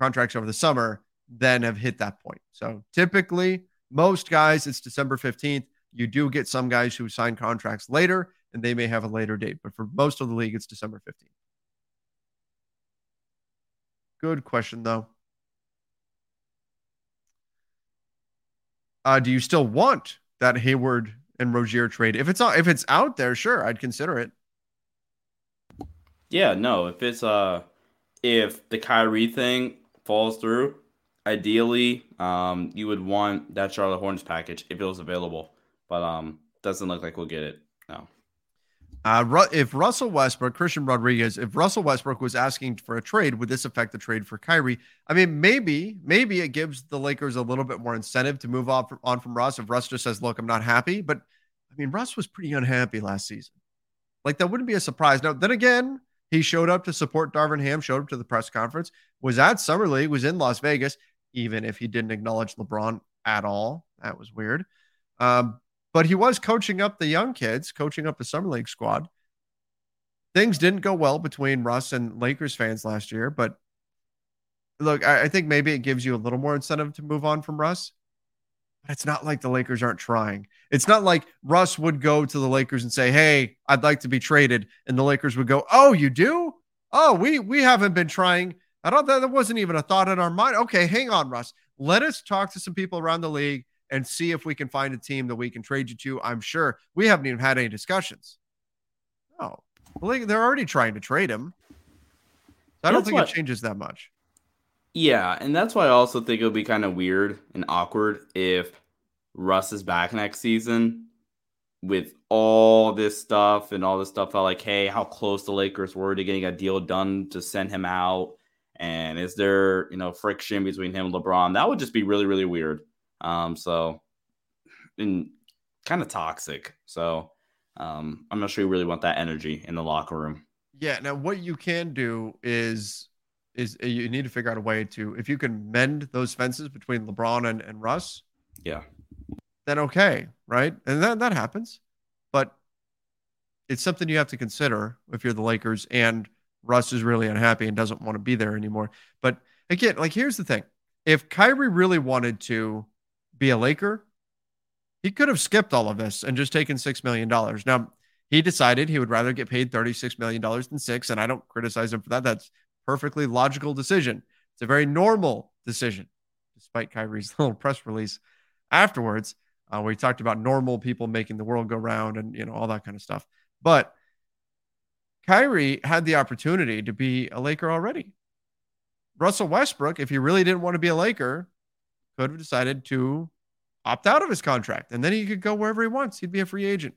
contracts over the summer then have hit that point. So typically, most guys, it's December 15th. You do get some guys who sign contracts later and they may have a later date, but for most of the league, it's December 15th. Good question, though. Uh, do you still want that Hayward and Rozier trade? If it's if it's out there, sure, I'd consider it. Yeah, no. If it's uh, if the Kyrie thing falls through, ideally, um, you would want that Charlotte Hornets package if it was available, but um, doesn't look like we'll get it. No. Uh, if Russell Westbrook, Christian Rodriguez, if Russell Westbrook was asking for a trade, would this affect the trade for Kyrie? I mean, maybe, maybe it gives the Lakers a little bit more incentive to move on from, on from Russ. If Russ just says, "Look, I'm not happy," but I mean, Russ was pretty unhappy last season. Like that wouldn't be a surprise. Now, then again, he showed up to support Darvin Ham, showed up to the press conference, was at Summer League, was in Las Vegas, even if he didn't acknowledge LeBron at all. That was weird. Um, but he was coaching up the young kids, coaching up the summer league squad. Things didn't go well between Russ and Lakers fans last year, but look, I, I think maybe it gives you a little more incentive to move on from Russ. But it's not like the Lakers aren't trying. It's not like Russ would go to the Lakers and say, "Hey, I'd like to be traded," and the Lakers would go, "Oh, you do? Oh, we we haven't been trying. I don't. That there wasn't even a thought in our mind. Okay, hang on, Russ. Let us talk to some people around the league and see if we can find a team that we can trade you to. I'm sure we haven't even had any discussions. Oh, well, they're already trying to trade him. So I don't think what, it changes that much. Yeah, and that's why I also think it would be kind of weird and awkward if Russ is back next season with all this stuff and all this stuff about like, hey, how close the Lakers were to getting a deal done to send him out. And is there, you know, friction between him and LeBron? That would just be really, really weird. Um, so and kind of toxic. So um, I'm not sure you really want that energy in the locker room. Yeah. Now, what you can do is is uh, you need to figure out a way to if you can mend those fences between LeBron and, and Russ. Yeah. Then okay, right? And that that happens, but it's something you have to consider if you're the Lakers and Russ is really unhappy and doesn't want to be there anymore. But again, like here's the thing: if Kyrie really wanted to be a Laker, he could have skipped all of this and just taken $6 million. Now, he decided he would rather get paid $36 million than six, and I don't criticize him for that. That's perfectly logical decision. It's a very normal decision, despite Kyrie's <laughs> little press release afterwards. uh, where he talked about normal people making the world go round and you know all that kind of stuff. But Kyrie had the opportunity to be a Laker already. Russell Westbrook, if he really didn't want to be a Laker, could have decided to opt out of his contract and then he could go wherever he wants. He'd be a free agent.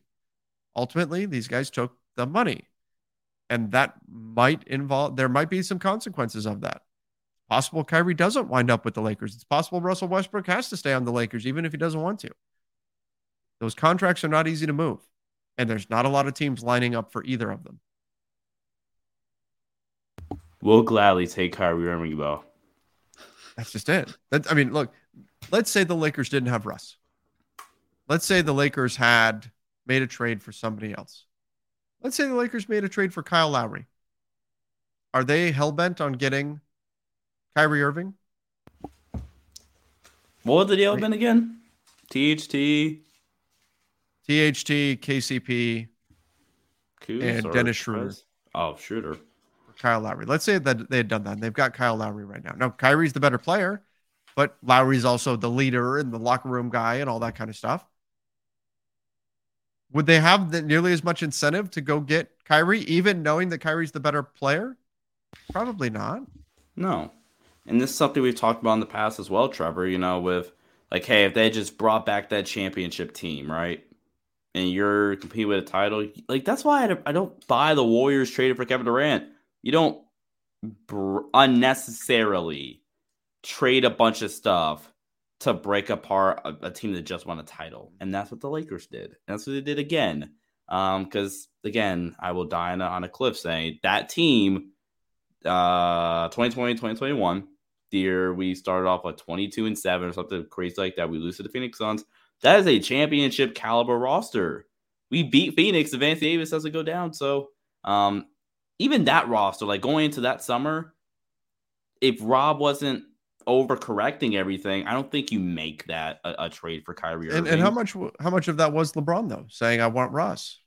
Ultimately, these guys took the money. And that might involve, there might be some consequences of that. Possible Kyrie doesn't wind up with the Lakers. It's possible Russell Westbrook has to stay on the Lakers, even if he doesn't want to. Those contracts are not easy to move. And there's not a lot of teams lining up for either of them. We'll gladly take Kyrie Irving, though. That's just it. That, I mean, look, let's say the Lakers didn't have Russ. Let's say the Lakers had made a trade for somebody else. Let's say the Lakers made a trade for Kyle Lowry. Are they hell bent on getting Kyrie Irving? What would the deal have been again? THT, THT, KCP, Kuz, and Dennis Schroeder. Oh, Schroeder. Kyle Lowry. Let's say that they had done that. And they've got Kyle Lowry right now. Now Kyrie's the better player, but Lowry's also the leader and the locker room guy and all that kind of stuff. Would they have the, nearly as much incentive to go get Kyrie, even knowing that Kyrie's the better player? Probably not. No. And this is something we've talked about in the past as well, Trevor, you know, with like, hey, if they just brought back that championship team, right? And you're competing with a title, like that's why I don't, buy the Warriors traded for Kevin Durant. You don't br- unnecessarily trade a bunch of stuff to break apart a, a, team that just won a title. And that's what the Lakers did. That's what they did again. Because, um, again, I will die on a, on a cliff saying that team, uh, 2020, 2021, the year we started off at 22 and 7 or something crazy like that, we lose to the Phoenix Suns. That is a championship caliber roster. We beat Phoenix. Advance Davis doesn't go down. So, um, even that roster, like going into that summer, if Rob wasn't overcorrecting everything, I don't think you make that a, a trade for Kyrie. And, and, how much how much of that was LeBron though, saying I want Russ?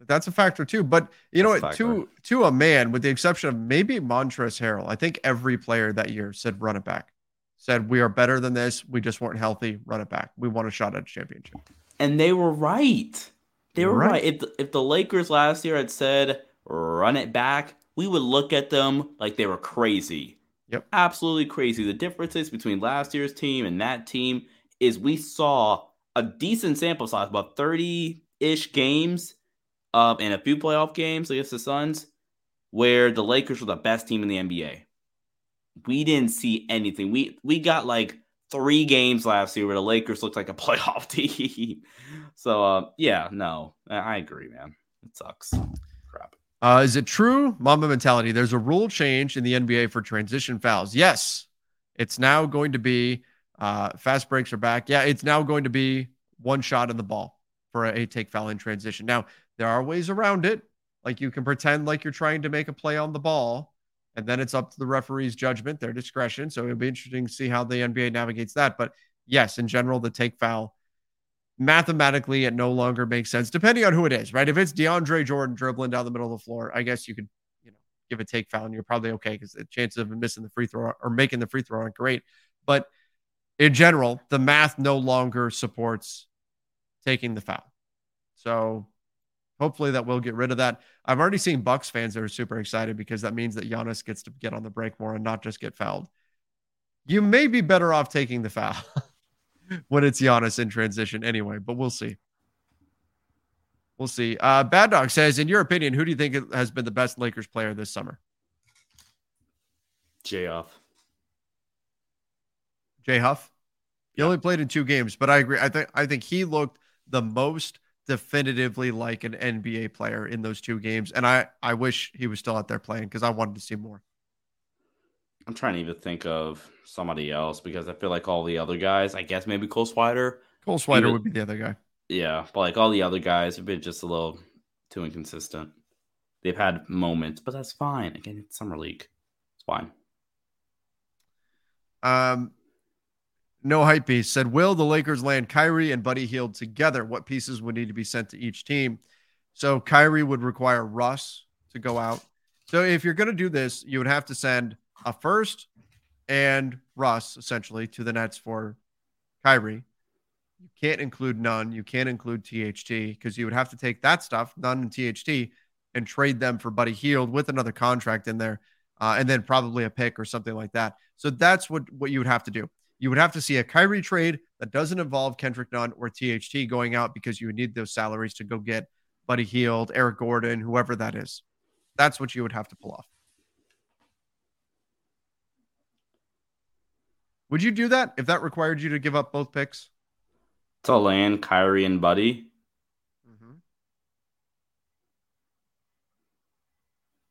That's a factor too. But you know what? To to a man, with the exception of maybe Montrezl Harrell, I think every player that year said run it back. Said we are better than this. We just weren't healthy. Run it back. We want a shot at a championship. And they were right. They were right. right. If if the Lakers last year had said run it back, we would look at them like they were crazy. Yep. Absolutely crazy. The differences between last year's team and that team is we saw a decent sample size, about 30 ish games uh, and a few playoff games against the Suns, where the Lakers were the best team in the NBA. We didn't see anything. We we got like three games last year where the Lakers looked like a <laughs> playoff team. so uh, yeah, no, I agree, man. It sucks. Uh, is it true, Mamba mentality? There's a rule change in the NBA for transition fouls. Yes, it's now going to be uh, fast breaks are back. Yeah, it's now going to be one shot in the ball for a, a take foul in transition. Now there are ways around it. Like you can pretend like you're trying to make a play on the ball, and then it's up to the referee's judgment, their discretion. So it'll be interesting to see how the NBA navigates that. But yes, in general, the take foul mathematically it no longer makes sense depending on who it is, right? If it's DeAndre Jordan dribbling down the middle of the floor, I guess you could, you know, give a take foul and you're probably okay because the chances of missing the free throw or making the free throw aren't great. But in general, the math no longer supports taking the foul. So hopefully that will get rid of that. I've already seen Bucks fans that are super excited because that means that Giannis gets to get on the break more and not just get fouled. You may be better off taking the foul. <laughs> when it's Giannis in transition anyway, but we'll see. We'll see. Uh, Bad Dog says, in your opinion, who do you think has been the best Lakers player this summer? Jay Huff. Jay Huff. He yeah. only played in two games, but I agree. I think I think he looked the most definitively like an NBA player in those two games, and I I wish he was still out there playing because I wanted to see more. I'm trying to even think of somebody else because I feel like all the other guys, I guess maybe Cole Swider. Cole Swider even, would be the other guy. Yeah, but like all the other guys have been just a little too inconsistent. They've had moments, but that's fine. Again, it's summer league. It's fine. Um, no hype piece said, "Will the Lakers land Kyrie and Buddy Hield together? What pieces would need to be sent to each team?" So Kyrie would require Russ to go out. So if you're going to do this, you would have to send a first and Russ essentially to the Nets for Kyrie. You can't include Nunn. You can't include THT because you would have to take that stuff, Nunn and THT, and trade them for Buddy Hield with another contract in there, uh, and then probably a pick or something like that. So that's what what you would have to do. You would have to see a Kyrie trade that doesn't involve Kendrick Nunn or THT going out because you would need those salaries to go get Buddy Hield, Eric Gordon, whoever that is. That's what you would have to pull off. Would you do that if that required you to give up both picks? To land Kyrie and Buddy. Mm-hmm.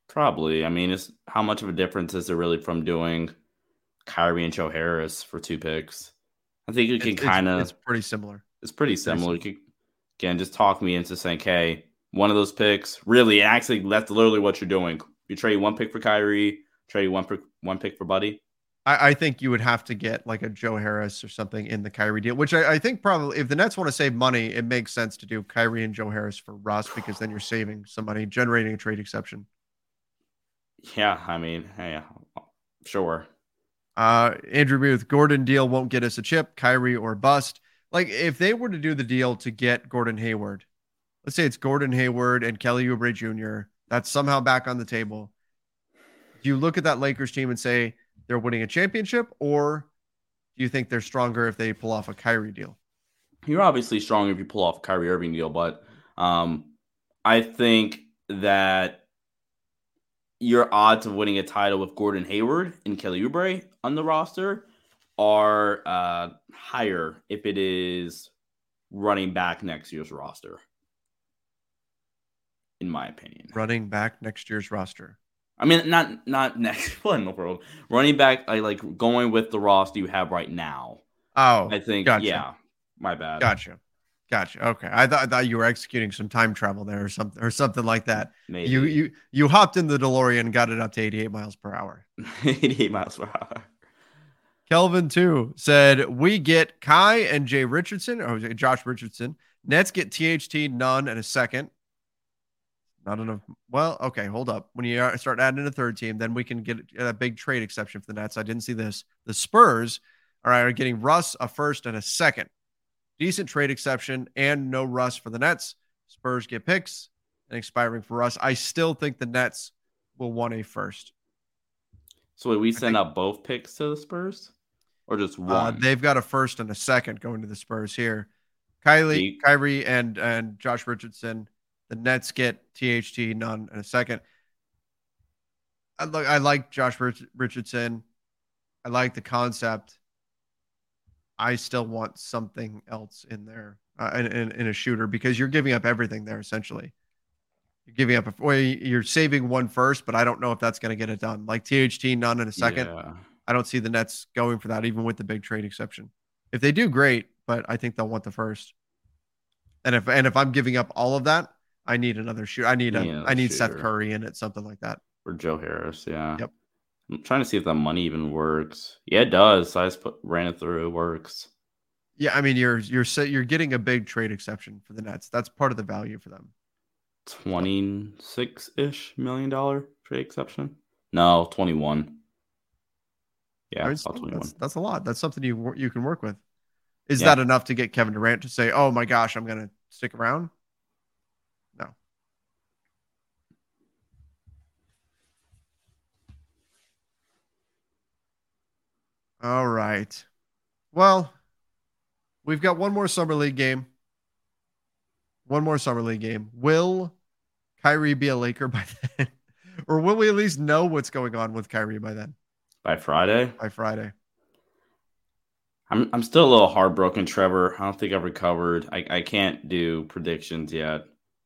Probably. I mean, it's how much of a difference is there really from doing Kyrie and Joe Harris for two picks? I think you can kind of. It's pretty similar. It's pretty similar. You could, again, just talk me into saying, "Hey, one of those picks, really, actually, that's literally what you're doing. You trade one pick for Kyrie, trade one pick, one pick for Buddy." I, I, think you would have to get like a Joe Harris or something in the Kyrie deal, which I, I, think probably if the Nets want to save money, it makes sense to do Kyrie and Joe Harris for Russ because then you're saving some money, generating a trade exception. Yeah, I mean, hey, sure. Uh, Andrew Booth, Gordon deal won't get us a chip, Kyrie or bust. Like if they were to do the deal to get Gordon Hayward, let's say it's Gordon Hayward and Kelly Oubre Jr. That's somehow back on the table. Do you look at that Lakers team and say they're winning a championship, or do you think they're stronger if they pull off a Kyrie deal? You're obviously strong if you pull off a Kyrie Irving deal, but um, I think that your odds of winning a title with Gordon Hayward and Kelly Oubre on the roster are uh, higher if it is running back next year's roster. In my opinion, running back next year's roster. I mean, not not <laughs> next one no problem. Running back, I like going with the roster you have right now. Oh, I think gotcha. yeah. My bad. Gotcha. Gotcha. Okay. I thought I thought you were executing some time travel there or something or something like that. Maybe. You you you hopped in the DeLorean and got it up to 88 miles per hour. <laughs> 88 miles per hour. Kelvin too said we get Kai and Jay Richardson or Josh Richardson. Nets get THT Nunn and a second. Not enough. Well, okay, hold up. When you start adding a third team, then we can get a big trade exception for the Nets. I didn't see this. The Spurs all right, are getting Russ a first and a second decent trade exception and no Russ for the Nets. Spurs get picks and expiring for Russ. I still think the Nets will want a first. So wait, we send out both picks to the Spurs, or just uh, one? Uh, they've got a first and a second going to the Spurs here. Kylie, Kyrie, and and Josh Richardson. The Nets get THT Nunn in a second. I like I like Josh Richardson. I like the concept. I still want something else in there uh, in, in, in, a shooter because you're giving up everything there essentially. You're giving up a well, you're saving one first, but I don't know if that's going to get it done. Like THT, Nunn in a second. Yeah. I don't see the Nets going for that, even with the big trade exception. If they do, great, but I think they'll want the first. And if and if I'm giving up all of that, I need another shoot. I need a yeah, I need shooter. Seth Curry in it, something like that. Or Joe Harris, yeah. Yep. I'm trying to see if that money even works. Yeah, it does. I just put, ran it through. It works. Yeah, I mean you're you're you're getting a big trade exception for the Nets. That's part of the value for them. Twenty six ish million dollar trade exception. No, twenty one. Yeah, I mean, still, that's, that's, a lot. That's something you you can work with. Is yeah. that enough to get Kevin Durant to say, "Oh my gosh, I'm going to stick around"? All right. Well, we've got one more summer league game. One more summer league game. Will Kyrie be a Laker by <laughs> then? or will we at least know what's going on with Kyrie by then? By Friday? By Friday. I'm I'm still a little heartbroken, Trevor. I don't think I've recovered. I, I can't do predictions yet.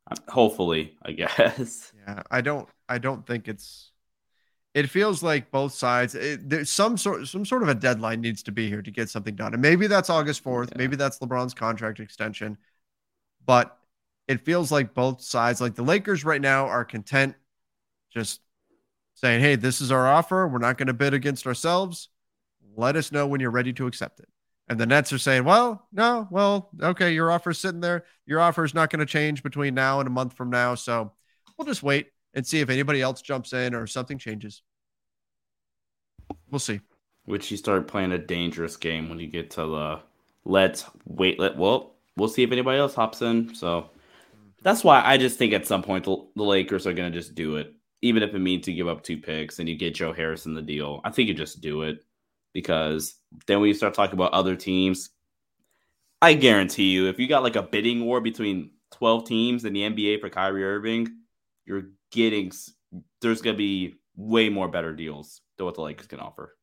Uh, hopefully, I <laughs> guess. Yeah, I don't I don't think it's it feels like both sides eh, it, there's some sort some sort of a deadline needs to be here to get something done and maybe that's august 4th yeah. maybe that's lebron's contract extension but it feels like both sides like the lakers right now are content just saying hey this is our offer we're not going to bid against ourselves let us know when you're ready to accept it and the nets are saying well no well okay your offer's sitting there your offer is not going to change between now and a month from now so we'll just wait and see if anybody else jumps in or something changes. We'll see. Which you start playing a dangerous game when you get to the let's wait. Let well, we'll see if anybody else hops in. So that's why I just think at some point the, the Lakers are going to just do it, even if it means to give up two picks and you get Joe Harris in the deal. I think you just do it because then when you start talking about other teams, I guarantee you, if you got like a bidding war between 12 teams in the NBA for Kyrie Irving, you're getting there's going to be way more better deals than what the Lakers can offer.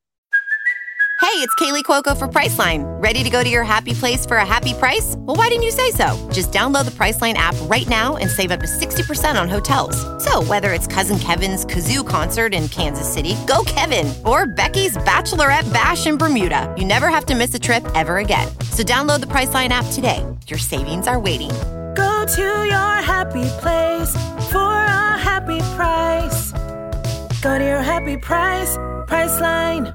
Hey, it's Kaley Cuoco for Priceline. Ready to go to your happy place for a happy price? Well, why didn't you say so? Just download the Priceline app right now and save up to 60% on hotels. So, whether it's Cousin Kevin's Kazoo concert in Kansas City, go Kevin, or Becky's Bachelorette Bash in Bermuda, you never have to miss a trip ever again. So, download the Priceline app today. Your savings are waiting. Go to your happy place for a happy price. Go to your happy price, Priceline.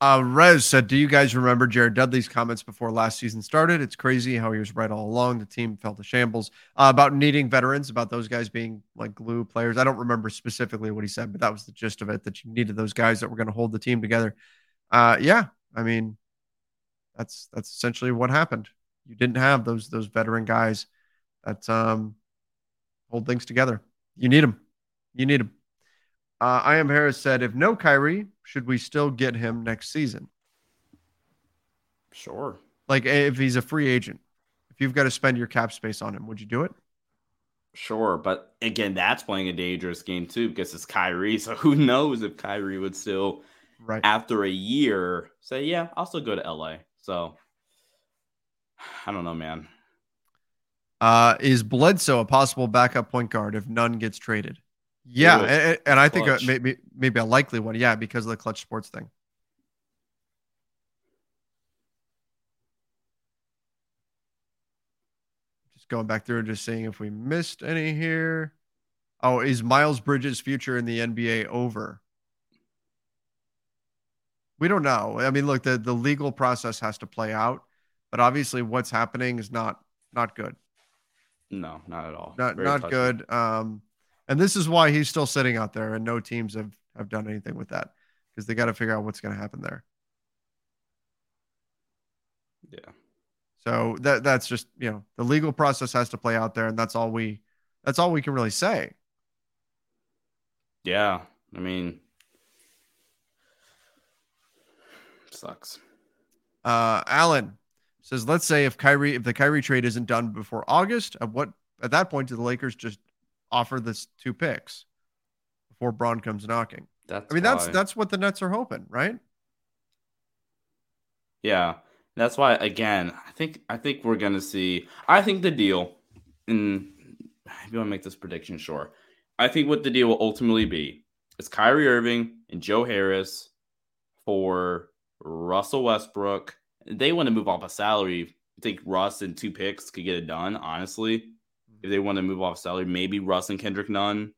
Uh, Rez said, Do you guys remember Jared Dudley's comments before last season started? It's crazy how he was right all along. The team felt a shambles uh, about needing veterans, about those guys being like glue players. I don't remember specifically what he said, but that was the gist of it that you needed those guys that were going to hold the team together. Uh, yeah, I mean, that's that's essentially what happened. You didn't have those those veteran guys that um, hold things together. You need him. You need him. Uh, I am Harris said, if no Kyrie, should we still get him next season? Sure. Like if he's a free agent, if you've got to spend your cap space on him, would you do it? Sure, but again, that's playing a dangerous game too because it's Kyrie. So who knows if Kyrie would still, right after a year, say, "Yeah, I'll still go to LA." So I don't know, man. Uh, is Bledsoe a possible backup point guard if Nunn gets traded? Yeah, and, and, I think a, maybe maybe a likely one. Yeah, because of the Klutch Sports thing. Just going back through and just seeing if we missed any here. Oh, is Miles Bridges' future in the NBA over? We don't know. I mean, look, the, the legal process has to play out, but obviously what's happening is not not good. No, not at all. Not Very not good. Um and this is why he's still sitting out there, and no teams have have done anything with that because they got to figure out what's going to happen there. Yeah. So that that's just you know the legal process has to play out there, and that's all we that's all we can really say. Yeah, I mean, <sighs> sucks. Uh, Alan says, let's say if Kyrie if the Kyrie trade isn't done before August, at what at that point do the Lakers just offer this two picks before Braun comes knocking. That's I mean, why. that's that's what the Nets are hoping, right? Yeah, that's why. Again, I think I think we're gonna see. I think the deal, and if you want to make this prediction, sure. I think what the deal will ultimately be is Kyrie Irving and Joe Harris for Russell Westbrook. They want to move off a salary. I think Russ and two picks could get it done. Honestly, if they want to move off salary, maybe Russ and Kendrick Nunn.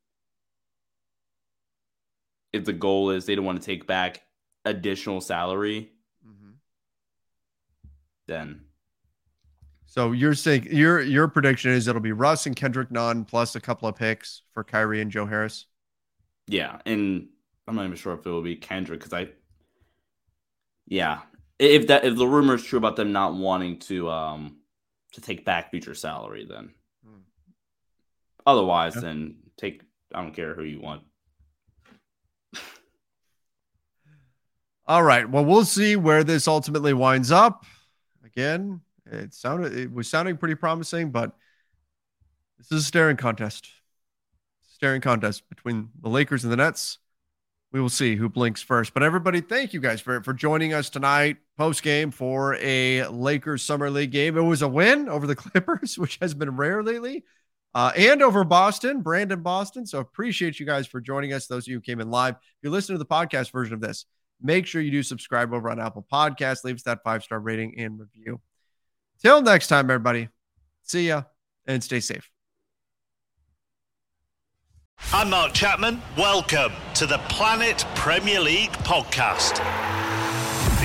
If the goal is they don't want to take back additional salary, mm-hmm. then. So you're saying your your prediction is it'll be Russ and Kendrick Nunn plus a couple of picks for Kyrie and Joe Harris. Yeah, and I'm not even sure if it will be Kendrick because I. Yeah, if that if the rumor is true about them not wanting to um to take back future salary, then Otherwise, yeah. then take. I don't care who you want. All right. Well, we'll see where this ultimately winds up. Again, it sounded it was sounding pretty promising, but this is a staring contest. Staring contest between the Lakers and the Nets. We will see who blinks first. But everybody, thank you guys for, for joining us tonight post game for a Lakers Summer League game. It was a win over the <laughs> Clippers, which has been rare lately uh, and over Boston, Brandon Boston. So appreciate you guys for joining us. Those of you who came in live. If you're listening to the podcast version of this, make sure you do subscribe over on Apple Podcasts. Leave us that five star rating and review. Till next time, everybody. See ya and stay safe. I'm Mark Chapman. Welcome to the Planet Premier League podcast.